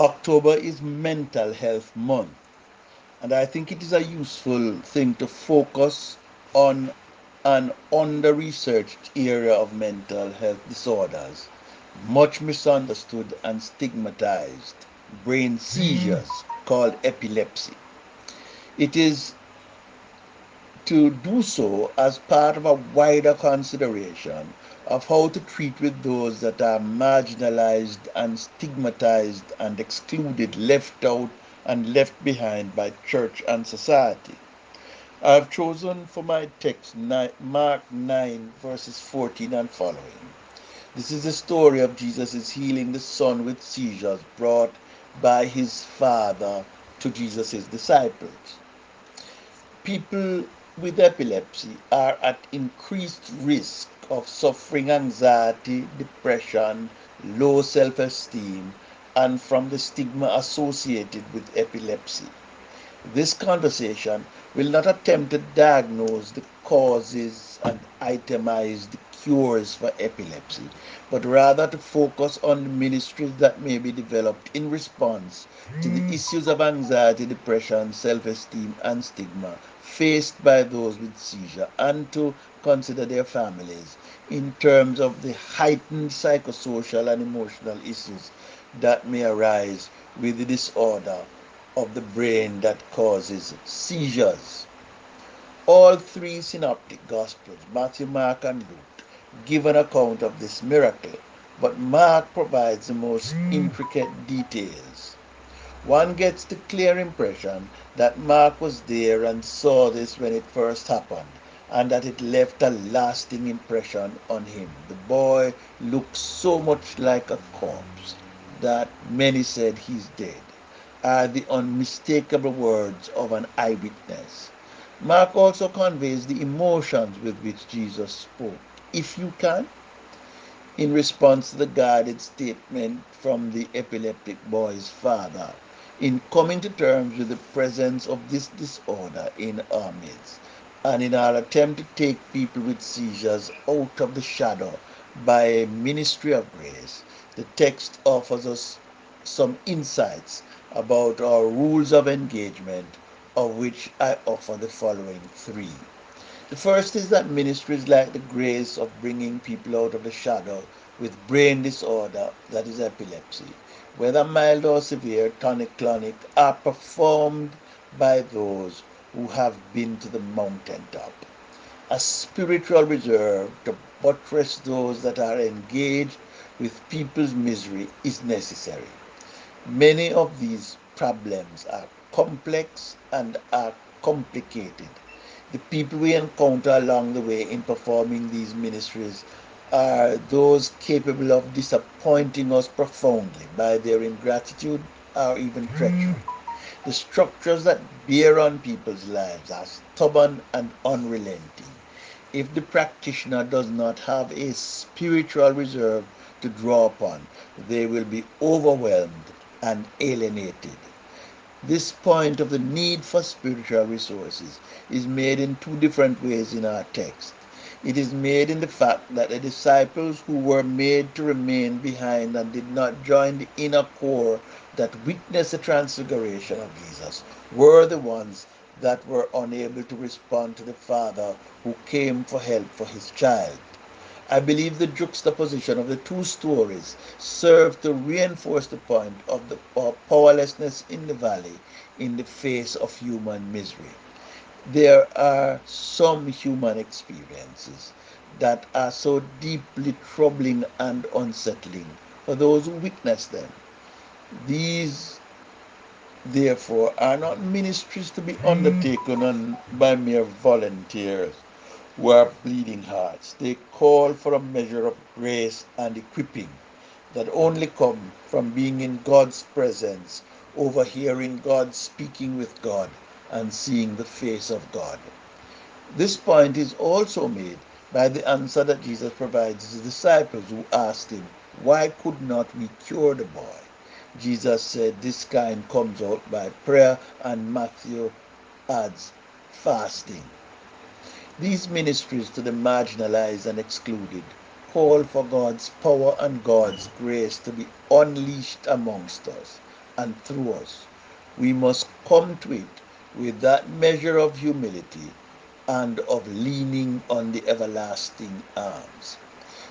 October is Mental Health Month, and I think it is a useful thing to focus on an under researched area of mental health disorders, much misunderstood and stigmatized brain hmm. seizures called epilepsy. It is to do so as part of a wider consideration of how to treat with those that are marginalized and stigmatized and excluded, left out and left behind by church and society. I have chosen for my text Mark 9, verses 14 and following. This is the story of Jesus' healing the son with seizures brought by his father to Jesus' disciples. People with epilepsy are at increased risk of suffering anxiety, depression, low self esteem, and from the stigma associated with epilepsy. This conversation will not attempt to diagnose the causes and itemize the cures for epilepsy, but rather to focus on the ministries that may be developed in response to the hmm. issues of anxiety, depression, self esteem, and stigma faced by those with seizure and to consider their families in terms of the heightened psychosocial and emotional issues that may arise with the disorder of the brain that causes seizures. All three synoptic gospels, Matthew, Mark, and Luke, give an account of this miracle, but Mark provides the most hmm. intricate details. One gets the clear impression that Mark was there and saw this when it first happened, and that it left a lasting impression on him. The boy looked so much like a corpse that many said he's dead, are the unmistakable words of an eyewitness. Mark also conveys the emotions with which Jesus spoke. If you can, in response to the guarded statement from the epileptic boy's father, in coming to terms with the presence of this disorder in our midst, and in our attempt to take people with seizures out of the shadow by a ministry of grace, the text offers us some insights about our rules of engagement, of which I offer the following three. The first is that ministries like the grace of bringing people out of the shadow with brain disorder, that is epilepsy, whether mild or severe, tonic clonic, are performed by those who have been to the mountaintop. A spiritual reserve to buttress those that are engaged with people's misery is necessary. Many of these problems are complex and are complicated. The people we encounter along the way in performing these ministries are those capable of disappointing us profoundly by their ingratitude or even treachery. Mm. The structures that bear on people's lives are stubborn and unrelenting. If the practitioner does not have a spiritual reserve to draw upon, they will be overwhelmed and alienated. This point of the need for spiritual resources is made in two different ways in our text. It is made in the fact that the disciples who were made to remain behind and did not join the inner core that witnessed the transfiguration of Jesus were the ones that were unable to respond to the Father who came for help for his child. I believe the juxtaposition of the two stories served to reinforce the point of the powerlessness in the valley in the face of human misery. There are some human experiences that are so deeply troubling and unsettling for those who witness them. These therefore, are not ministries to be mm-hmm. undertaken on, by mere volunteers who are bleeding hearts. They call for a measure of grace and equipping that only come from being in God's presence, overhearing God speaking with God, and seeing the face of God. This point is also made by the answer that Jesus provides his disciples who asked him, Why could not we cure the boy? Jesus said, This kind comes out by prayer, and Matthew adds, fasting. These ministries to the marginalized and excluded call for God's power and God's grace to be unleashed amongst us and through us. We must come to it with that measure of humility and of leaning on the everlasting arms.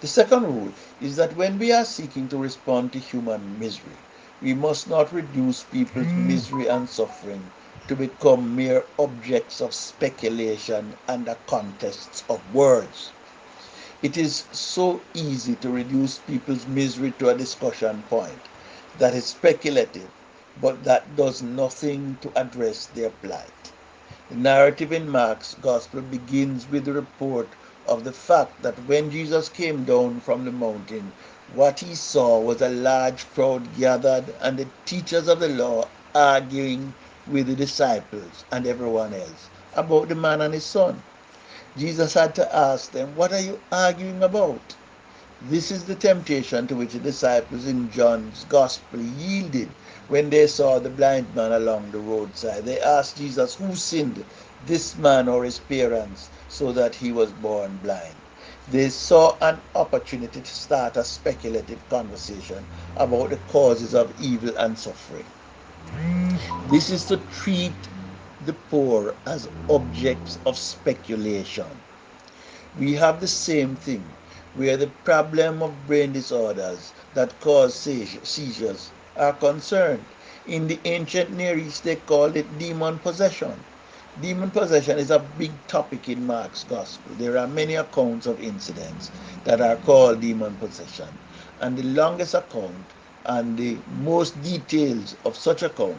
The second rule is that when we are seeking to respond to human misery, we must not reduce people's hmm. misery and suffering to become mere objects of speculation and contests of words. It is so easy to reduce people's misery to a discussion point that is speculative, but that does nothing to address their plight. The narrative in Mark's Gospel begins with the report of the fact that when Jesus came down from the mountain, what he saw was a large crowd gathered and the teachers of the law arguing with the disciples and everyone else about the man and his son. Jesus had to ask them, What are you arguing about? This is the temptation to which the disciples in John's Gospel yielded when they saw the blind man along the roadside. They asked Jesus, Who sinned, this man or his parents, so that he was born blind? They saw an opportunity to start a speculative conversation about the causes of evil and suffering. This is to treat the poor as objects of speculation. We have the same thing where the problem of brain disorders that cause seizures are concerned. In the ancient Near East, they called it demon possession. Demon possession is a big topic in Mark's Gospel. There are many accounts of incidents that are called demon possession. And the longest account and the most details of such account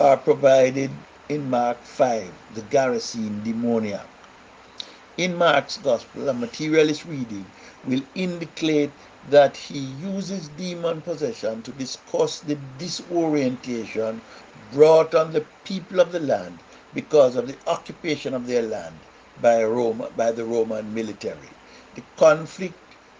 are provided in Mark 5, the Gerasene demoniac. In Mark's Gospel, a materialist reading will indicate that he uses demon possession to discuss the disorientation brought on the people of the land because of the occupation of their land by Rome by the Roman military. The conflict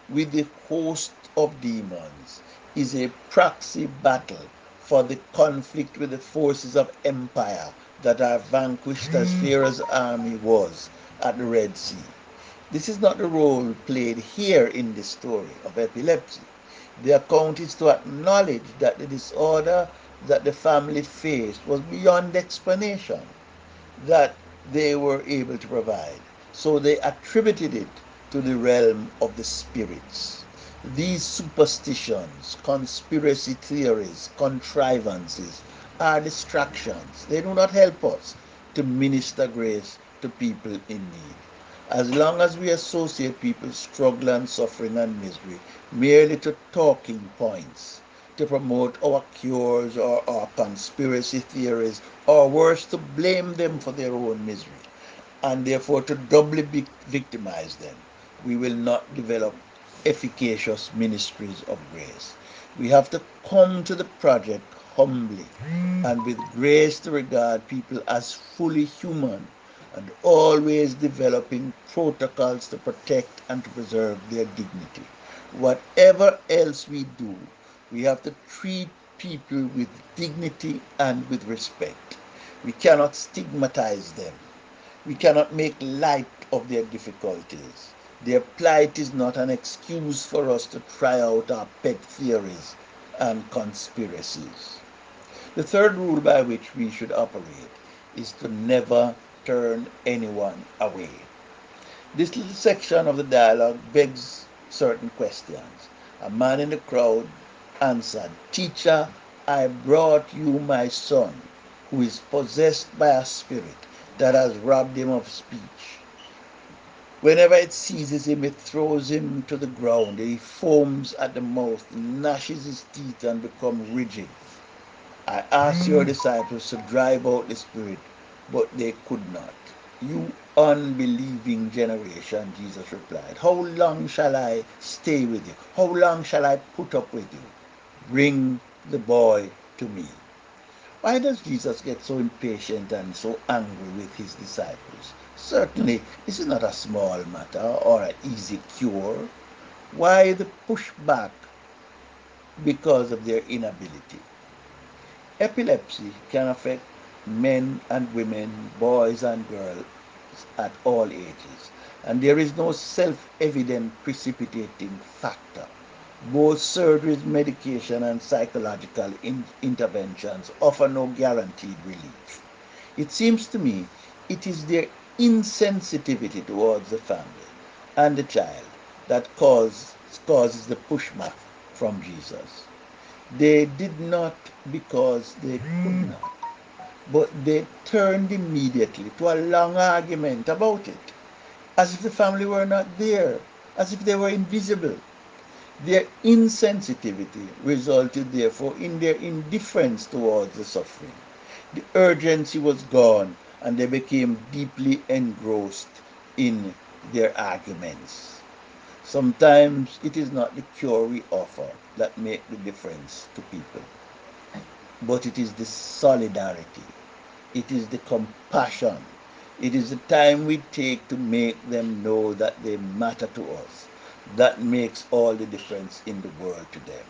with the host of demons is a proxy battle for the conflict with the forces of empire that are vanquished as hmm. Pharaoh's army was at the Red Sea. This is not the role played here in the story of epilepsy. The account is to acknowledge that the disorder that the family faced was beyond the explanation that they were able to provide. So they attributed it to the realm of the spirits. These superstitions, conspiracy theories, contrivances are distractions. They do not help us to minister grace to people in need. As long as we associate people's struggle and suffering and misery merely to talking points, to promote our cures or our conspiracy theories, or worse, to blame them for their own misery, and therefore to doubly victimize them, we will not develop efficacious ministries of grace. We have to come to the project humbly and with grace to regard people as fully human and always developing protocols to protect and to preserve their dignity. Whatever else we do, we have to treat people with dignity and with respect. We cannot stigmatize them. We cannot make light of their difficulties. Their plight is not an excuse for us to try out our pet theories and conspiracies. The third rule by which we should operate is to never turn anyone away. This little section of the dialogue begs certain questions. A man in the crowd answered, Teacher, I brought you my son, who is possessed by a spirit that has robbed him of speech. Whenever it seizes him, it throws him to the ground. He foams at the mouth, gnashes his teeth, and becomes rigid. I asked your mm. disciples to drive out the spirit, but they could not. You unbelieving generation, Jesus replied, How long shall I stay with you? How long shall I put up with you? Bring the boy to me. Why does Jesus get so impatient and so angry with his disciples? Certainly, this is not a small matter or an easy cure. Why the pushback? Because of their inability. Epilepsy can affect men and women, boys and girls at all ages, and there is no self-evident precipitating factor. Both surgeries, medication, and psychological in interventions offer no guaranteed relief. It seems to me it is their insensitivity towards the family and the child that cause, causes the pushback from Jesus. They did not because they could hmm. not, but they turned immediately to a long argument about it, as if the family were not there, as if they were invisible. Their insensitivity resulted, therefore, in their indifference towards the suffering. The urgency was gone, and they became deeply engrossed in their arguments. Sometimes it is not the cure we offer that make the difference to people, but it is the solidarity, it is the compassion, it is the time we take to make them know that they matter to us that makes all the difference in the world to them.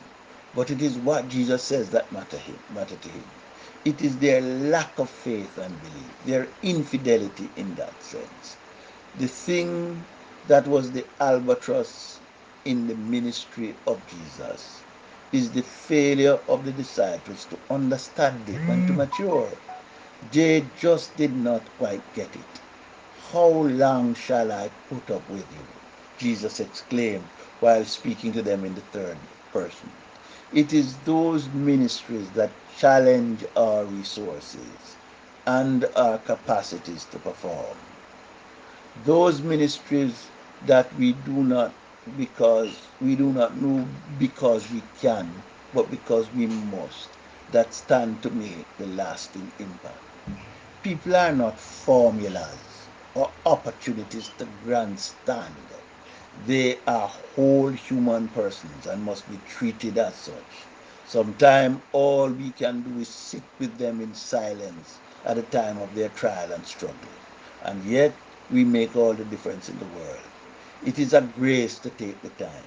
But it is what Jesus says that matter, him, matter to him. It is their lack of faith and belief, their infidelity in that sense. The thing that was the albatross in the ministry of Jesus is the failure of the disciples to understand it and to mm. mature. They just did not quite get it. How long shall I put up with you? Jesus exclaimed while speaking to them in the third person. It is those ministries that challenge our resources and our capacities to perform those ministries that we do not because we do not know because we can, but because we must, that stand to make the lasting impact. People are not formulas or opportunities to grandstand. They are whole human persons and must be treated as such. Sometimes all we can do is sit with them in silence at the time of their trial and struggle. And yet we make all the difference in the world. It is a grace to take the time.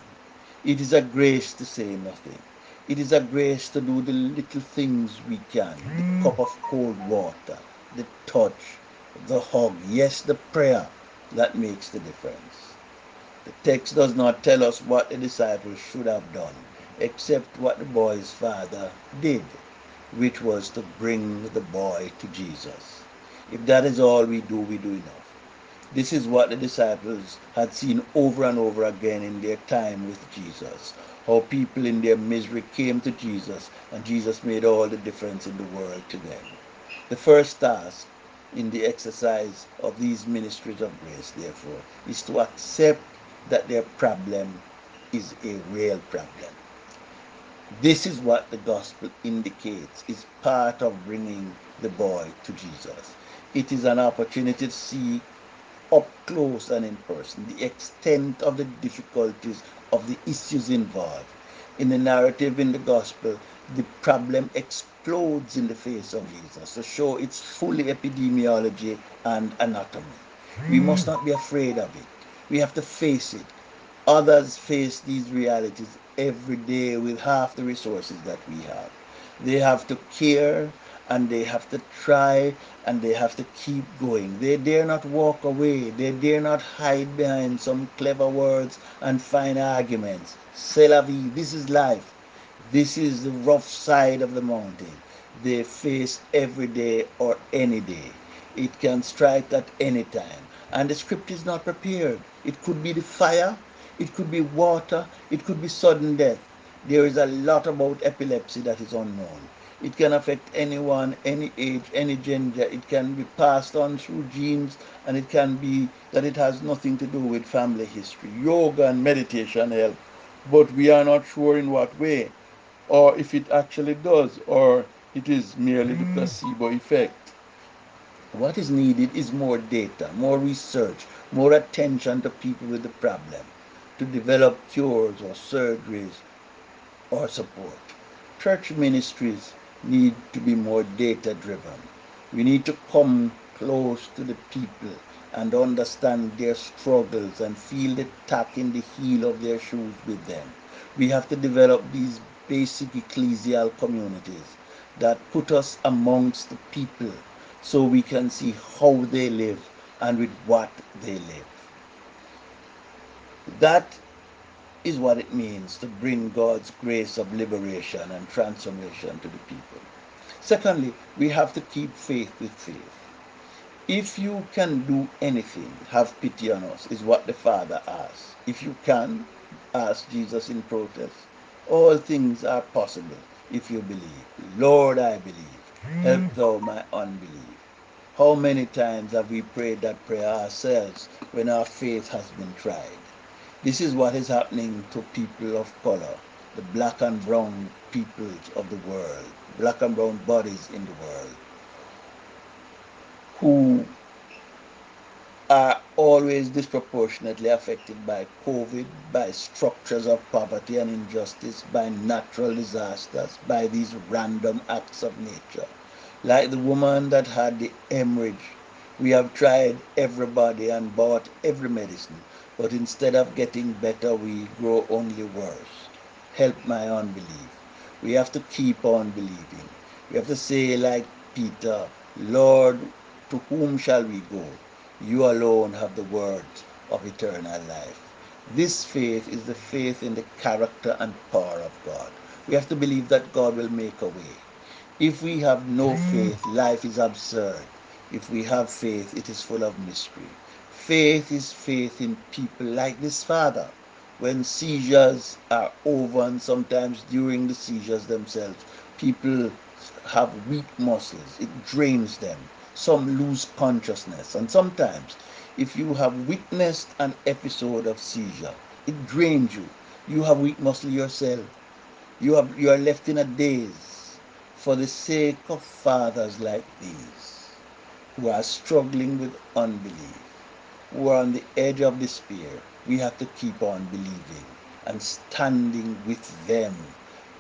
It is a grace to say nothing. It is a grace to do the little things we can. The mm. cup of cold water, the touch, the hug, yes, the prayer that makes the difference. The text does not tell us what the disciples should have done, except what the boy's father did, which was to bring the boy to Jesus. If that is all we do, we do enough. This is what the disciples had seen over and over again in their time with Jesus. How people in their misery came to Jesus, and Jesus made all the difference in the world to them. The first task in the exercise of these ministries of grace, therefore, is to accept that their problem is a real problem. This is what the gospel indicates is part of bringing the boy to Jesus. It is an opportunity to see up close and in person, the extent of the difficulties of the issues involved. In the narrative in the gospel, the problem explodes in the face of Jesus to show its full epidemiology and anatomy. We must not be afraid of it. We have to face it. Others face these realities every day with half the resources that we have. They have to care and they have to try and they have to keep going. They dare not walk away. They dare not hide behind some clever words and fine arguments. C'est la vie. This is life. This is the rough side of the mountain. They face every day or any day. It can strike at any time. And the script is not prepared. It could be the fire, it could be water, it could be sudden death. There is a lot about epilepsy that is unknown. It can affect anyone, any age, any gender. It can be passed on through genes, and it can be that it has nothing to do with family history. Yoga and meditation help, but we are not sure in what way, or if it actually does, or it is merely the mm. placebo effect. What is needed is more data, more research, more attention to people with the problem to develop cures or surgeries or support. Church ministries need to be more data driven. We need to come close to the people and understand their struggles and feel the tack in the heel of their shoes with them. We have to develop these basic ecclesial communities that put us amongst the people so we can see how they live and with what they live. That is what it means to bring God's grace of liberation and transformation to the people. Secondly, we have to keep faith with faith. If you can do anything, have pity on us, is what the Father asks. If you can, ask Jesus in protest. All things are possible if you believe. Lord, I believe. Help thou my unbelief. How many times have we prayed that prayer ourselves when our faith has been tried? This is what is happening to people of color, the black and brown peoples of the world, black and brown bodies in the world, who are always disproportionately affected by COVID, by structures of poverty and injustice, by natural disasters, by these random acts of nature. Like the woman that had the hemorrhage, we have tried everybody and bought every medicine, but instead of getting better, we grow only worse. Help my unbelief. We have to keep on believing. We have to say, like Peter, Lord, to whom shall we go? You alone have the words of eternal life. This faith is the faith in the character and power of God. We have to believe that God will make a way. If we have no faith, life is absurd. If we have faith, it is full of mystery. Faith is faith in people like this father. When seizures are over, and sometimes during the seizures themselves, people have weak muscles, it drains them some lose consciousness. And sometimes, if you have witnessed an episode of seizure, it drains you. You have weak muscle yourself. You, have, you are left in a daze for the sake of fathers like these who are struggling with unbelief, who are on the edge of despair. We have to keep on believing and standing with them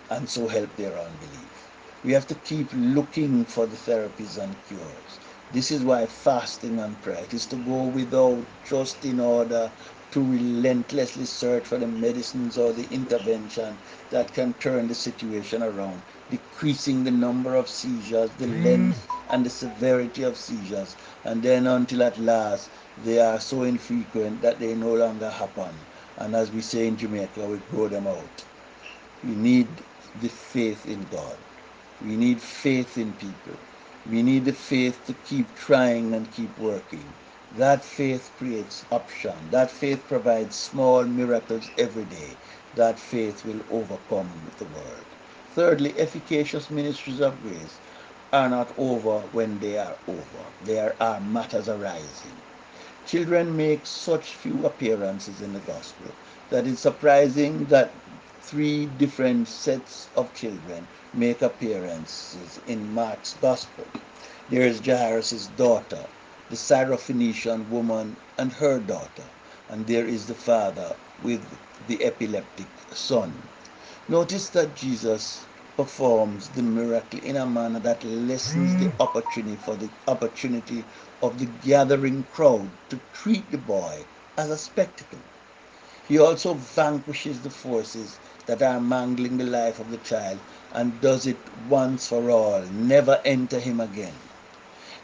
and so help their unbelief. We have to keep looking for the therapies and cures. This is why fasting and prayer is to go without just in order to relentlessly search for the medicines or the intervention that can turn the situation around, decreasing the number of seizures, the mm. length and the severity of seizures, and then until at last they are so infrequent that they no longer happen. And as we say in Jamaica, we grow them out. We need the faith in God. We need faith in people. We need the faith to keep trying and keep working. That faith creates option. That faith provides small miracles every day. That faith will overcome the world. Thirdly, efficacious ministries of grace are not over when they are over. There are matters arising. Children make such few appearances in the gospel that it's surprising that three different sets of children make appearances in Mark's Gospel. There is Jairus' daughter, the Syrophoenician woman and her daughter, and there is the father with the epileptic son. Notice that Jesus performs the miracle in a manner that lessens the mm. opportunity for the opportunity of the gathering crowd to treat the boy as a spectacle. He also vanquishes the forces that are mangling the life of the child and does it once for all, never enter him again.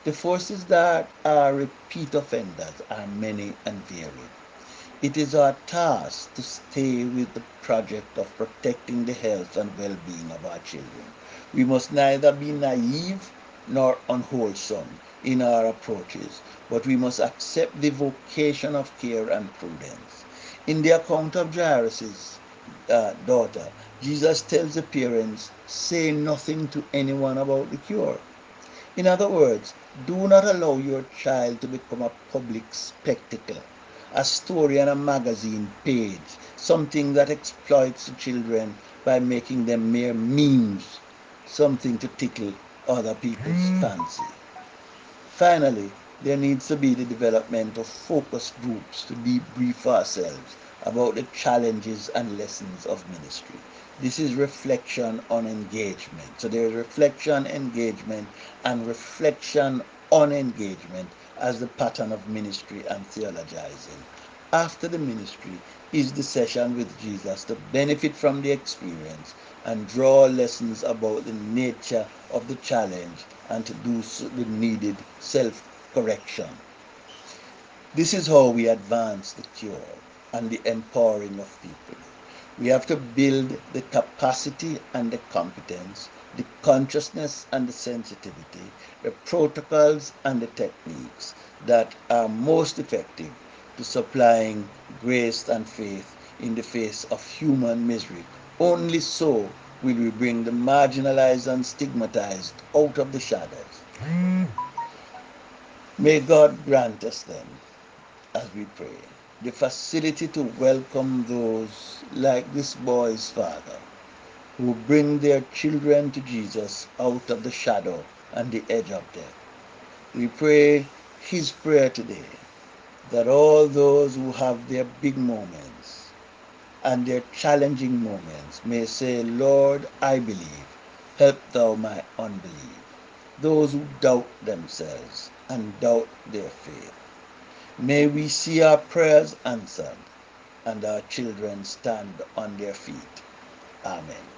The forces that are repeat offenders are many and varied. It is our task to stay with the project of protecting the health and well-being of our children. We must neither be naive nor unwholesome in our approaches, but we must accept the vocation of care and prudence. In the account of Jairus' uh, daughter, Jesus tells the parents, say nothing to anyone about the cure. In other words, do not allow your child to become a public spectacle, a story on a magazine page, something that exploits the children by making them mere memes something to tickle other people's mm. fancy. Finally, there needs to be the development of focus groups to debrief ourselves about the challenges and lessons of ministry. This is reflection on engagement. So there is reflection, engagement, and reflection on engagement as the pattern of ministry and theologizing. After the ministry is the session with Jesus to benefit from the experience and draw lessons about the nature of the challenge and to do the needed self correction. This is how we advance the cure and the empowering of people. We have to build the capacity and the competence, the consciousness and the sensitivity, the protocols and the techniques that are most effective to supplying grace and faith in the face of human misery. Only so will we bring the marginalized and stigmatized out of the shadows. Mm. May God grant us then, as we pray, the facility to welcome those like this boy's father who bring their children to Jesus out of the shadow and the edge of death. We pray his prayer today that all those who have their big moments and their challenging moments may say, Lord, I believe, help thou my unbelief. Those who doubt themselves and doubt their faith. May we see our prayers answered and our children stand on their feet. Amen.